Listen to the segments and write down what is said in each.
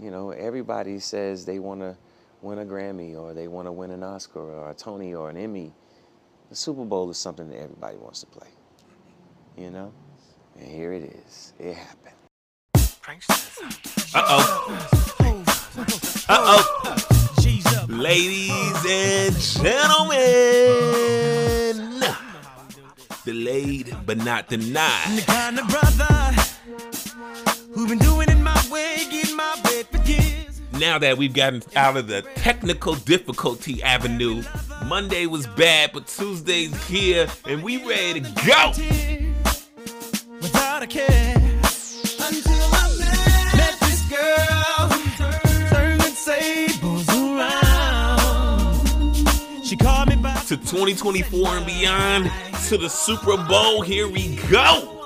you know, everybody says they want to win a Grammy or they want to win an Oscar or a Tony or an Emmy. The Super Bowl is something that everybody wants to play, you know? And here it is. It happened. Uh oh. Uh oh. Ladies and gentlemen, delayed but not denied. The kind of brother who been doing it Now that we've gotten out of the technical difficulty avenue, Monday was bad, but Tuesday's here, and we ready to go. Without a care. Until I met, met this girl. Turning tables around. She called me back. To 2024 and beyond, to the Super Bowl, here we go.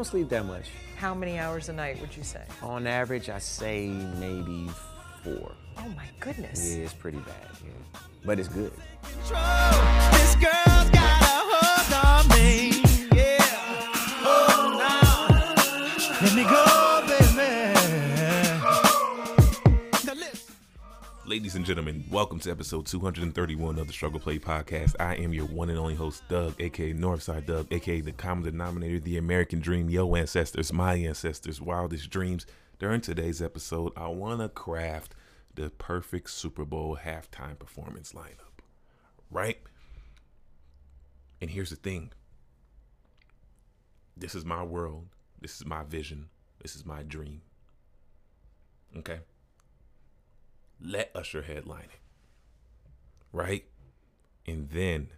Don't sleep that much. How many hours a night would you say? On average, I say maybe four. Oh my goodness. Yeah, it's pretty bad. Yeah. But it's good. Ladies and gentlemen, welcome to episode 231 of the Struggle Play Podcast. I am your one and only host, Doug, aka Northside Doug, aka the common denominator, the American dream, yo ancestors, my ancestors, wildest dreams. During today's episode, I want to craft the perfect Super Bowl halftime performance lineup, right? And here's the thing this is my world, this is my vision, this is my dream. Okay? Let Usher headline it. Right? And then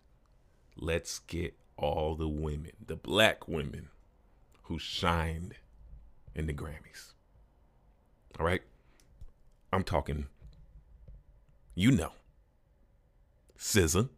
let's get all the women, the black women who shined in the Grammys. All right? I'm talking, you know, SZA,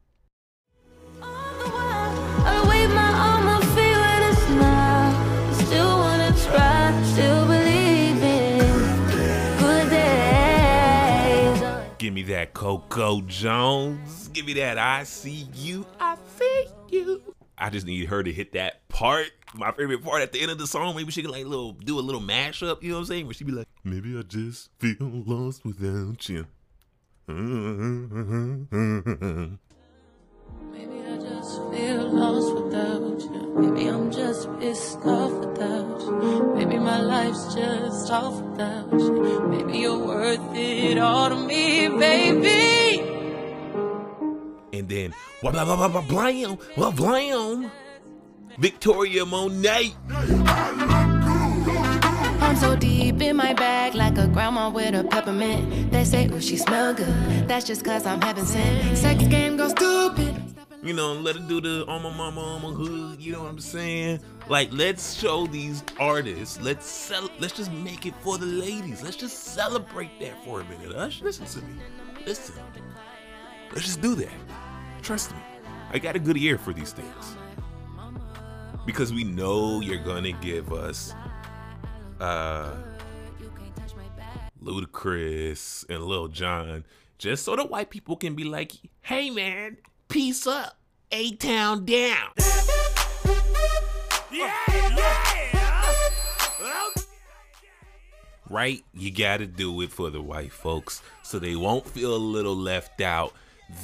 give me that Coco Jones, give me that I see you, I see you. I just need her to hit that part, my favorite part at the end of the song. Maybe she can like little do a little mashup, you know what I'm saying? Where she be like, maybe I just feel lost without you. Maybe I just feel lost without you. Maybe I'm just pissed off without you. Maybe my life's just off without you. Maybe you're worth it all to me, baby. And then, wah blah blah blah blah blam, blah blam. Victoria Monet. I'm so deep in my bag, like a grandma with a peppermint. They say, ooh, she smell good. That's just cause I'm heaven sent. Sex game go stupid. You know, let her do the on my mama, on my hood. You know what I'm saying? Like, let's show these artists. Let's sell. Let's just make it for the ladies. Let's just celebrate that for a minute. Ush, listen to me. Listen. Let's just do that. Trust me. I got a good ear for these things. Because we know you're gonna give us uh Ludacris and Lil Jon, just so the white people can be like, hey man, peace up, A Town down. Right? You gotta do it for the white folks so they won't feel a little left out.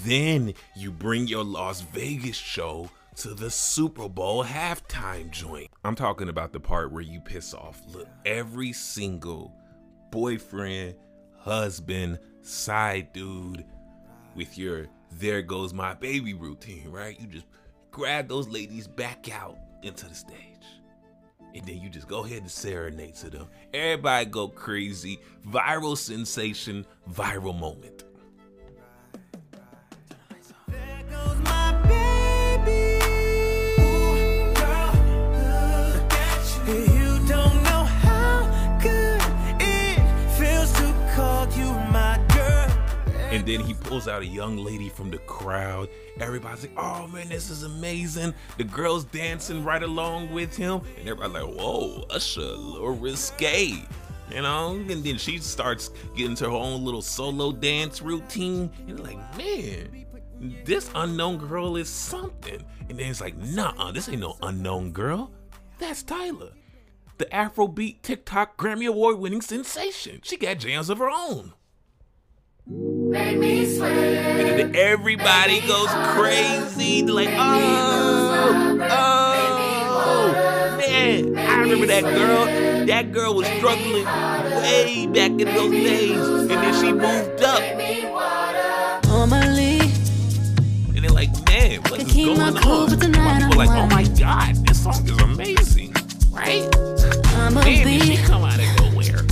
Then you bring your Las Vegas show to the Super Bowl halftime joint. I'm talking about the part where you piss off look, every single boyfriend, husband, side dude with your there goes my baby routine, right? You just grab those ladies back out into the stage. And then you just go ahead and serenade to them. Everybody go crazy. Viral sensation, viral moment. And then he pulls out a young lady from the crowd. Everybody's like, oh man, this is amazing. The girls dancing right along with him. And everybody's like, whoa, Usher, a little risque. You know, and then she starts getting to her own little solo dance routine. And like, man, this unknown girl is something. And then it's like, nah, this ain't no unknown girl. That's Tyla. The Afrobeat TikTok Grammy Award winning sensation. She got jams of her own. And then everybody goes crazy. Like, oh, oh, man. I remember that girl. That girl was struggling way back in those days. And then she moved up. Normally, And they're like, man, what Could is going cool, on? but tonight people are I'm like, oh my. God, this song is amazing. Right? I'm a Man, did she bee. come out of nowhere?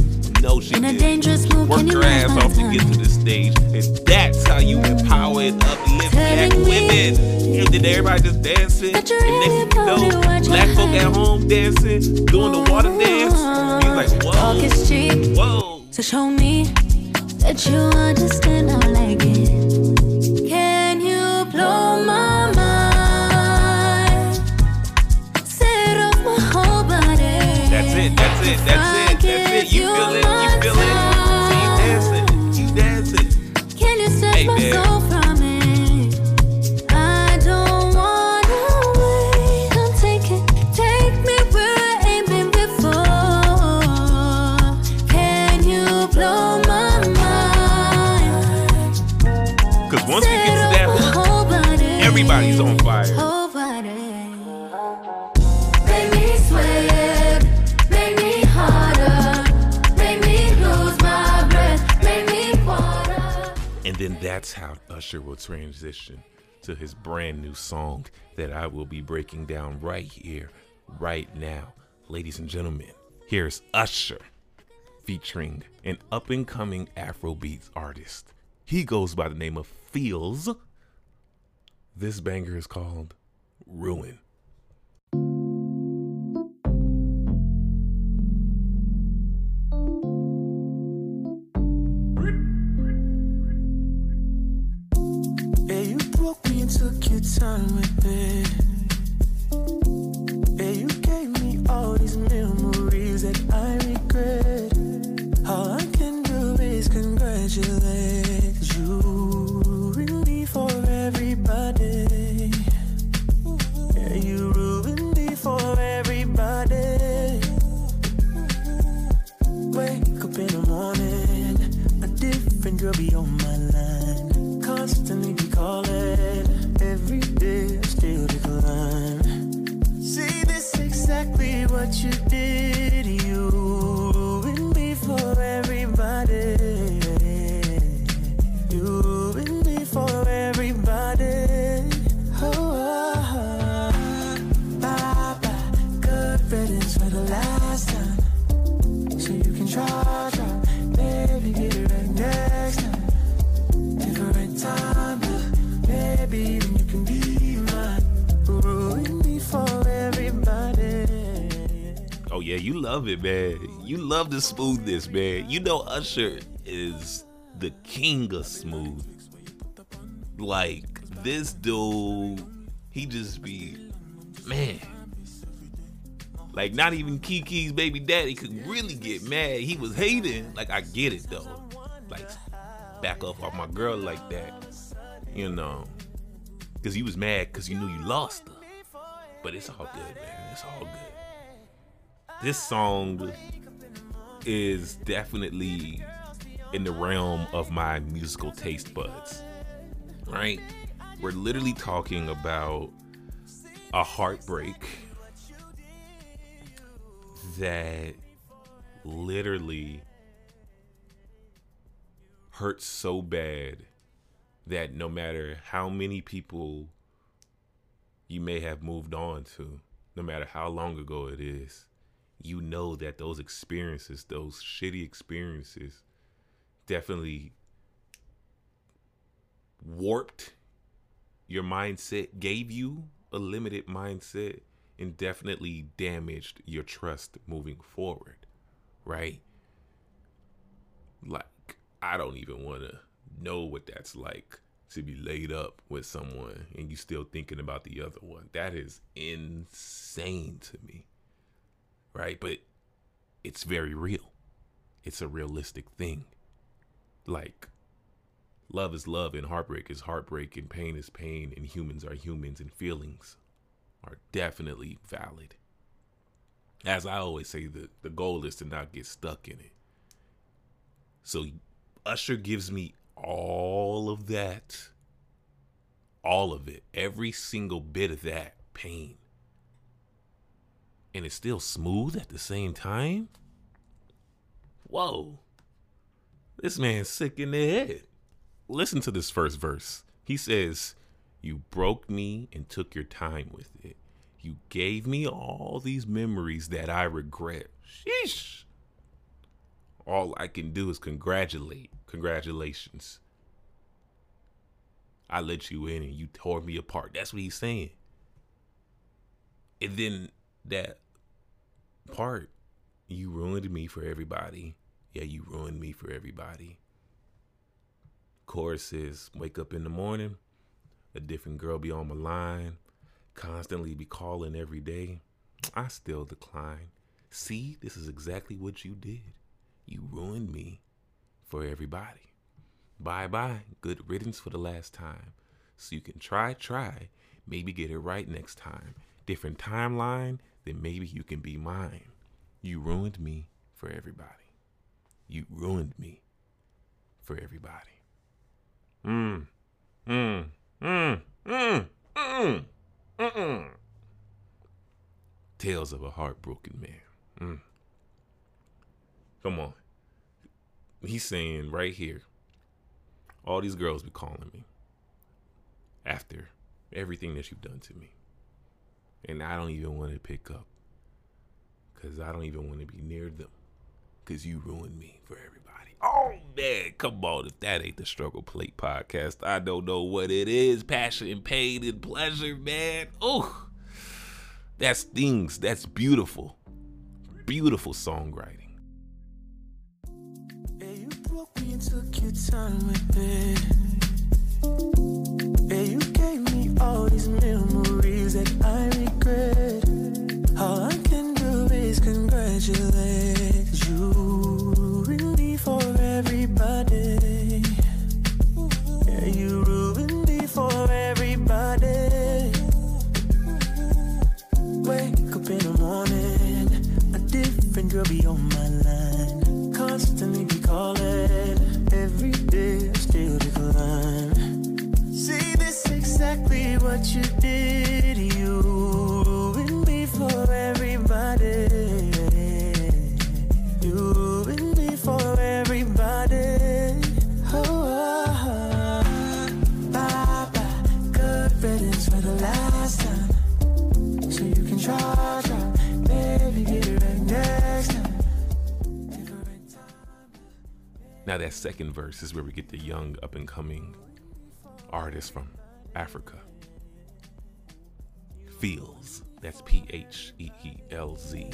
No, she In a did. dangerous mood, Work can you your ass off to get to the stage. And that's how you empower and uplift black women. And then everybody just dancing. And next thing you know, proud to watch black folk at home dancing, doing the water dance. He's like, whoa, whoa. So show me that you understand how I like it. Can you blow my mind? Set off my whole body. That's it, that's it, that's it. And then that's how Usher will transition to his brand new song that I will be breaking down right here, right now. Ladies and gentlemen, here's Usher featuring an up and coming Afrobeats artist. He goes by the name of Pheelz. This banger is called Ruin. Oh yeah, you love it, man. You love the smoothness, man. You know Usher is the king of smooth. Like this dude, he just be man. Like not even Kiki's baby daddy could really get mad. He was hating. Like I get it though. Like back up off my girl like that. You know. Cause you was mad cause you knew you lost her. But it's all good, man. It's all good this song is definitely in the realm of my musical taste buds. Right? We're literally talking about a heartbreak that literally hurts so bad that no matter how many people you may have moved on to, no matter how long ago it is, you know that those experiences, those shitty experiences, definitely warped your mindset, gave you a limited mindset, and definitely damaged your trust moving forward, right? Like, I don't even want to know what that's like to be laid up with someone and you still thinking about the other one. That is insane to me right? But it's very real. It's a realistic thing. Like, Love is love, and heartbreak is heartbreak, and pain is pain, and humans are humans, and feelings are definitely valid. As I always say, the, the goal is to not get stuck in it. So Usher gives me all of that. All of it. Every single bit of that pain. And it's still smooth at the same time. Whoa. This man's sick in the head. Listen to this first verse. He says, You broke me and took your time with it. You gave me all these memories that I regret. Sheesh. All I can do is congratulate. Congratulations. I let you in and you tore me apart. That's what he's saying. And then that part, you ruined me for everybody. Yeah, you ruined me for everybody. Chorus is wake up in the morning, a different girl be on my line, constantly be calling every day. I still decline. See, this is exactly what you did. You ruined me for everybody. Bye bye. Good riddance for the last time. So you can try, try, maybe get it right next time. Different timeline, then maybe you can be mine. You ruined me for everybody. You ruined me for everybody. Mm. Mm. Mm. Mm. Mm. Mm. Tales of a heartbroken man. Mm. Come on. He's saying right here, all these girls be calling me after everything that you've done to me. And I don't even want to pick up because I don't even want to be near them because you ruined me for everybody. Oh, man. Come on. If that ain't the Struggle Plate podcast, I don't know what it is. Passion pain and pleasure, man. Oh, that's things. That's beautiful. Beautiful songwriting. Yeah, you gave me all these memories that I congratulate you ruined me for everybody. Yeah, you ruined me for everybody. Wake up in the morning, a different girl be on my Now that second verse is where we get the young up and coming artist from Africa. Pheelz. That's P H E E L Z.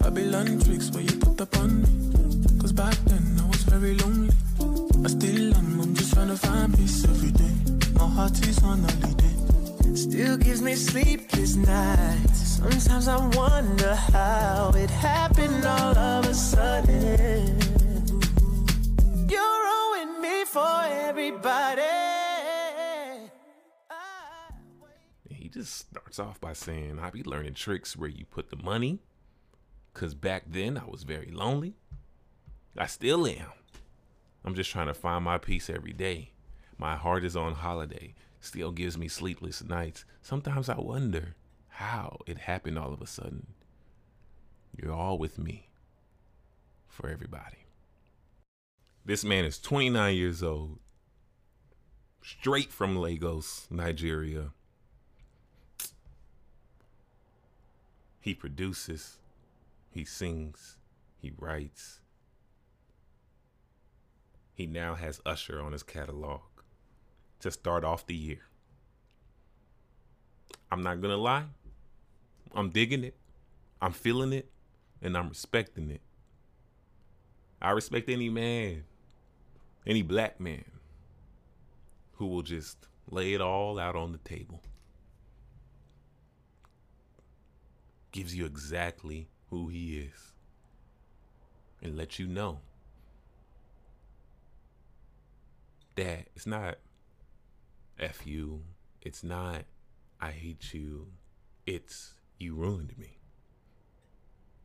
Babylon tricks where you put up on me. Cause back then I was very lonely. I still am, I'm just trying to find peace every day. My heart is on holiday. Still gives me sleepless nights. Sometimes I wonder how it happened all of a sudden. Everybody. He just starts off by saying, I be learning tricks where you put the money. Cause back then I was very lonely. I still am. I'm just trying to find my peace every day. My heart is on holiday. Still gives me sleepless nights. Sometimes I wonder how it happened all of a sudden. You're all with me for everybody. This man is 29 years old, straight from Lagos, Nigeria. He produces, he sings, he writes. He now has Usher on his catalog to start off the year. I'm not gonna lie, I'm digging it, I'm feeling it, and I'm respecting it. I respect any man, any black man who will just lay it all out on the table. Gives you exactly who he is and let you know that. It's not F you. It's not I hate you. It's you ruined me.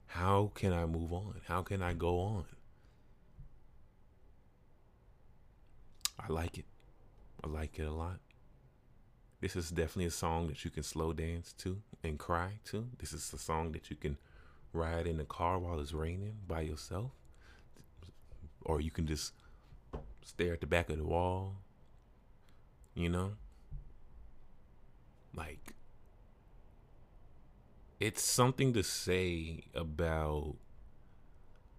How can I move on? How can I go on? I like it. I like it a lot. This is definitely a song that you can slow dance to and cry to. This is a song that you can ride in the car while it's raining by yourself. Or you can just stare at the back of the wall. You know? Like, it's something to say about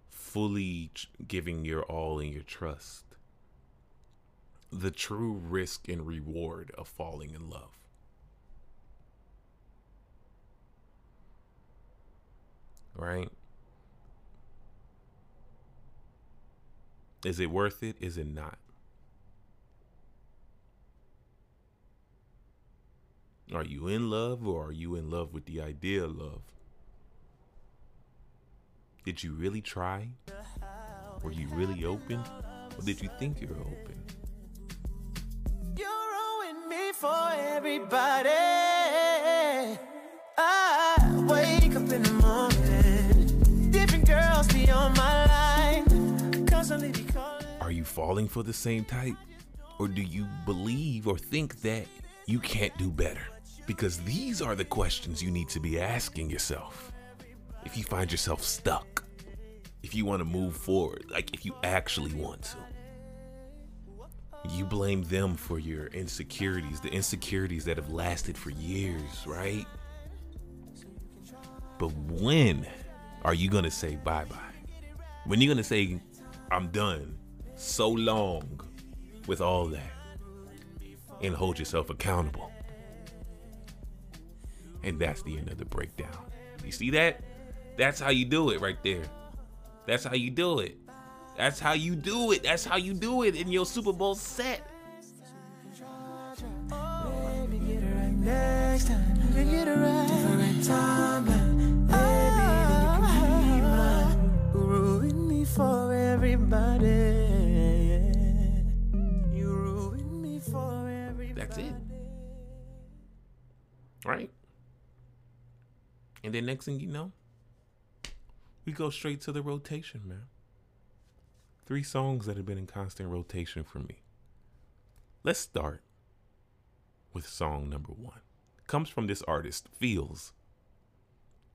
fully giving your all and your trust. The true risk and reward of falling in love. Right? Is it worth it? Is it not? Are you in love or are you in love with the idea of love? Did you really try? Were you really open? Or did you think you were open? For everybody. Are you falling for the same type? Or do you believe or think that you can't do better? Because these are the questions you need to be asking yourself. If you find yourself stuck, if you want to move forward, like if you actually want to. You blame them for your insecurities, the insecurities that have lasted for years, right? But when are you going to say bye bye? When you going to say, I'm done, so long with all that, and hold yourself accountable? And that's the end of the breakdown. You see that? That's how you do it right there. That's how you do it. That's how you do it. That's how you do it in your Super Bowl set. That's it. Right? And then next thing you know, we go straight to the rotation, man. Three songs that have been in constant rotation for me. Let's start with song number one. Comes from this artist, Pheelz.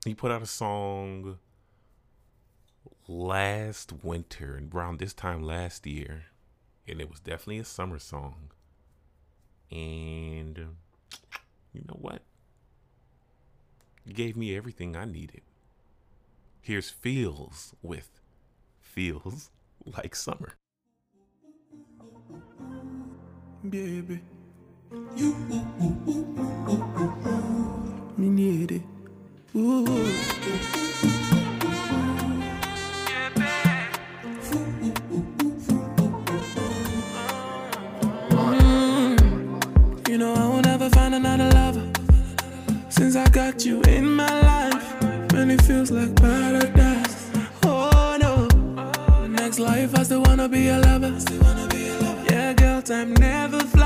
He put out a song last winter, and around this time last year, and it was definitely a summer song. And you know what? It gave me everything I needed. Here's Pheelz with Feels Like Summer. baby. You, me need it. Ooh. You know I will never find another lover since I got you in my life, and it feels like paradise. Life I still wanna be a lover. Yeah, girl, time never flies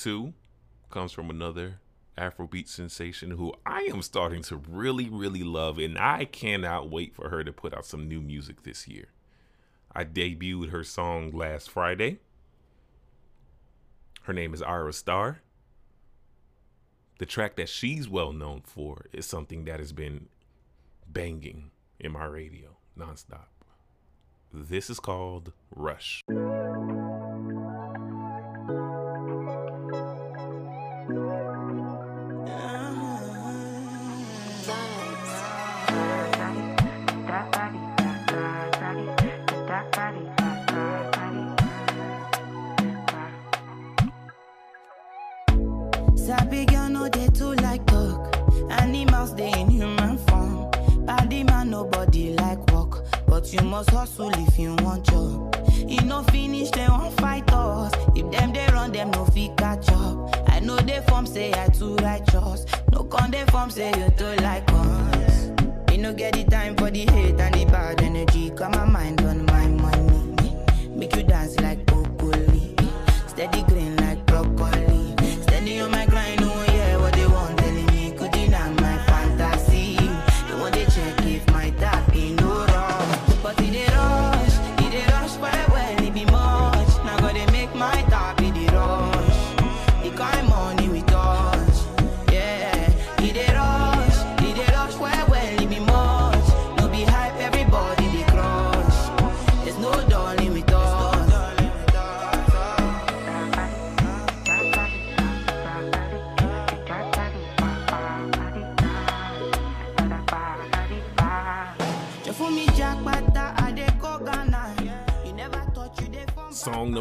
two comes from another Afrobeat sensation who I am starting to really, really love, and I cannot wait for her to put out some new music this year. I debuted her song last Friday. Her name is Ayra Starr. The track that she's well known for is something that has been banging in my radio nonstop. This is called Rush.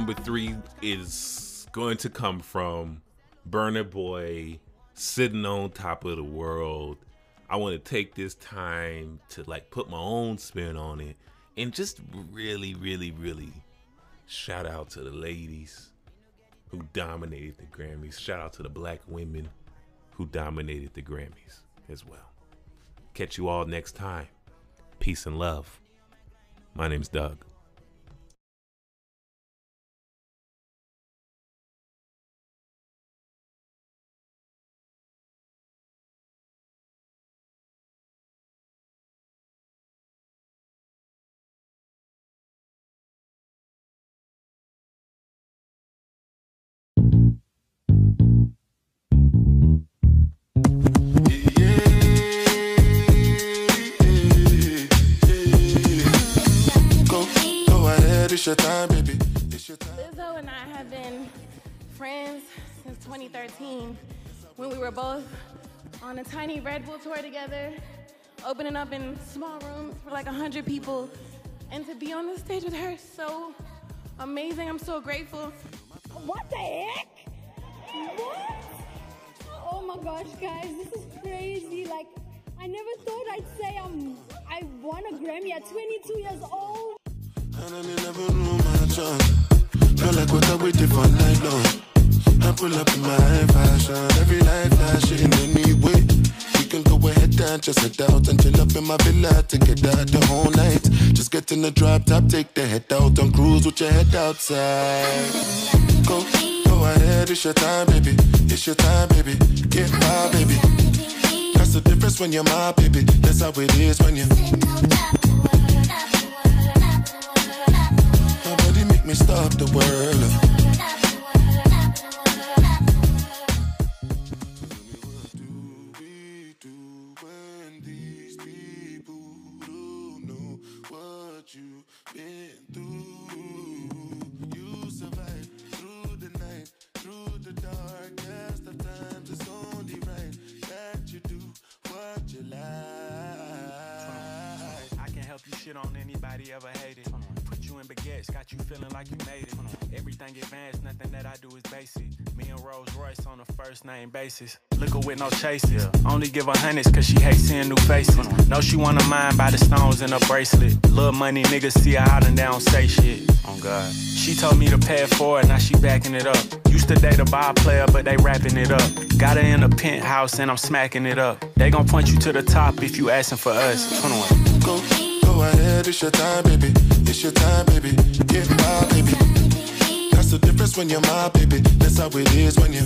Number three is going to come from Burna Boy, sitting on top of the world. I want to take this time to like put my own spin on it and just really, really, really shout out to the ladies who dominated the Grammys. Shout out to the black women who dominated the Grammys as well. Catch you all next time. Peace and love. My name's Doug. 2013 when we were both on a tiny Red Bull tour together, opening up in small rooms for like 100 people. And to be on the stage with her is so amazing. I'm so grateful. What the heck? What? Oh my gosh, guys, this is crazy. Like, I never thought I'd say I'm I won a Grammy at 22 years old. I my pull up in my fashion, every night flashing anyway. We can go ahead and just head out and chill up in my villa together the whole night. Just get in the drop top, take the head out and cruise with your head outside. Go, go ahead, it's your time, baby. It's your time, baby. Get by, baby. That's the difference when you're my baby. That's how it is when you. Nobody make me stop the world. A first name basis. Liquor with no chases. Only give her hundreds cause she hates seeing new faces. Know she wanna mind by the stones in her bracelet. Little money niggas see her out and they don't say shit. Oh God. She told me to pay for it forward, now she backing it up. Used to date a bar player, but they wrapping it up. Got her in a penthouse and I'm smacking it up. They gon' point you to the top if you asking for us. 21. Go, go ahead, it's your time, baby. It's your time, baby. Get my baby. That's the difference when you're my baby. That's how it is when you.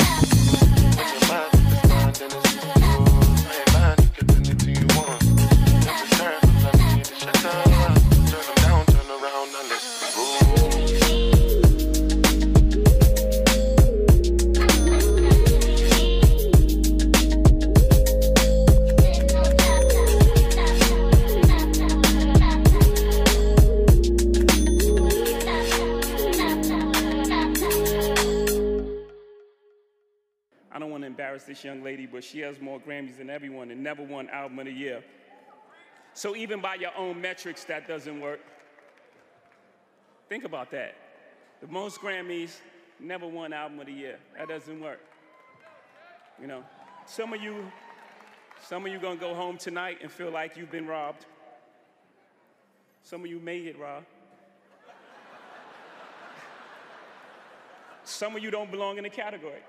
Lady, but she has more Grammys than everyone and never won Album of the Year. So even by your own metrics, that doesn't work. Think about that. The most Grammys, never won Album of the Year. That doesn't work. You know, some of you, some of you gonna go home tonight and feel like you've been robbed. Some of you may get robbed. Some of you don't belong in the category.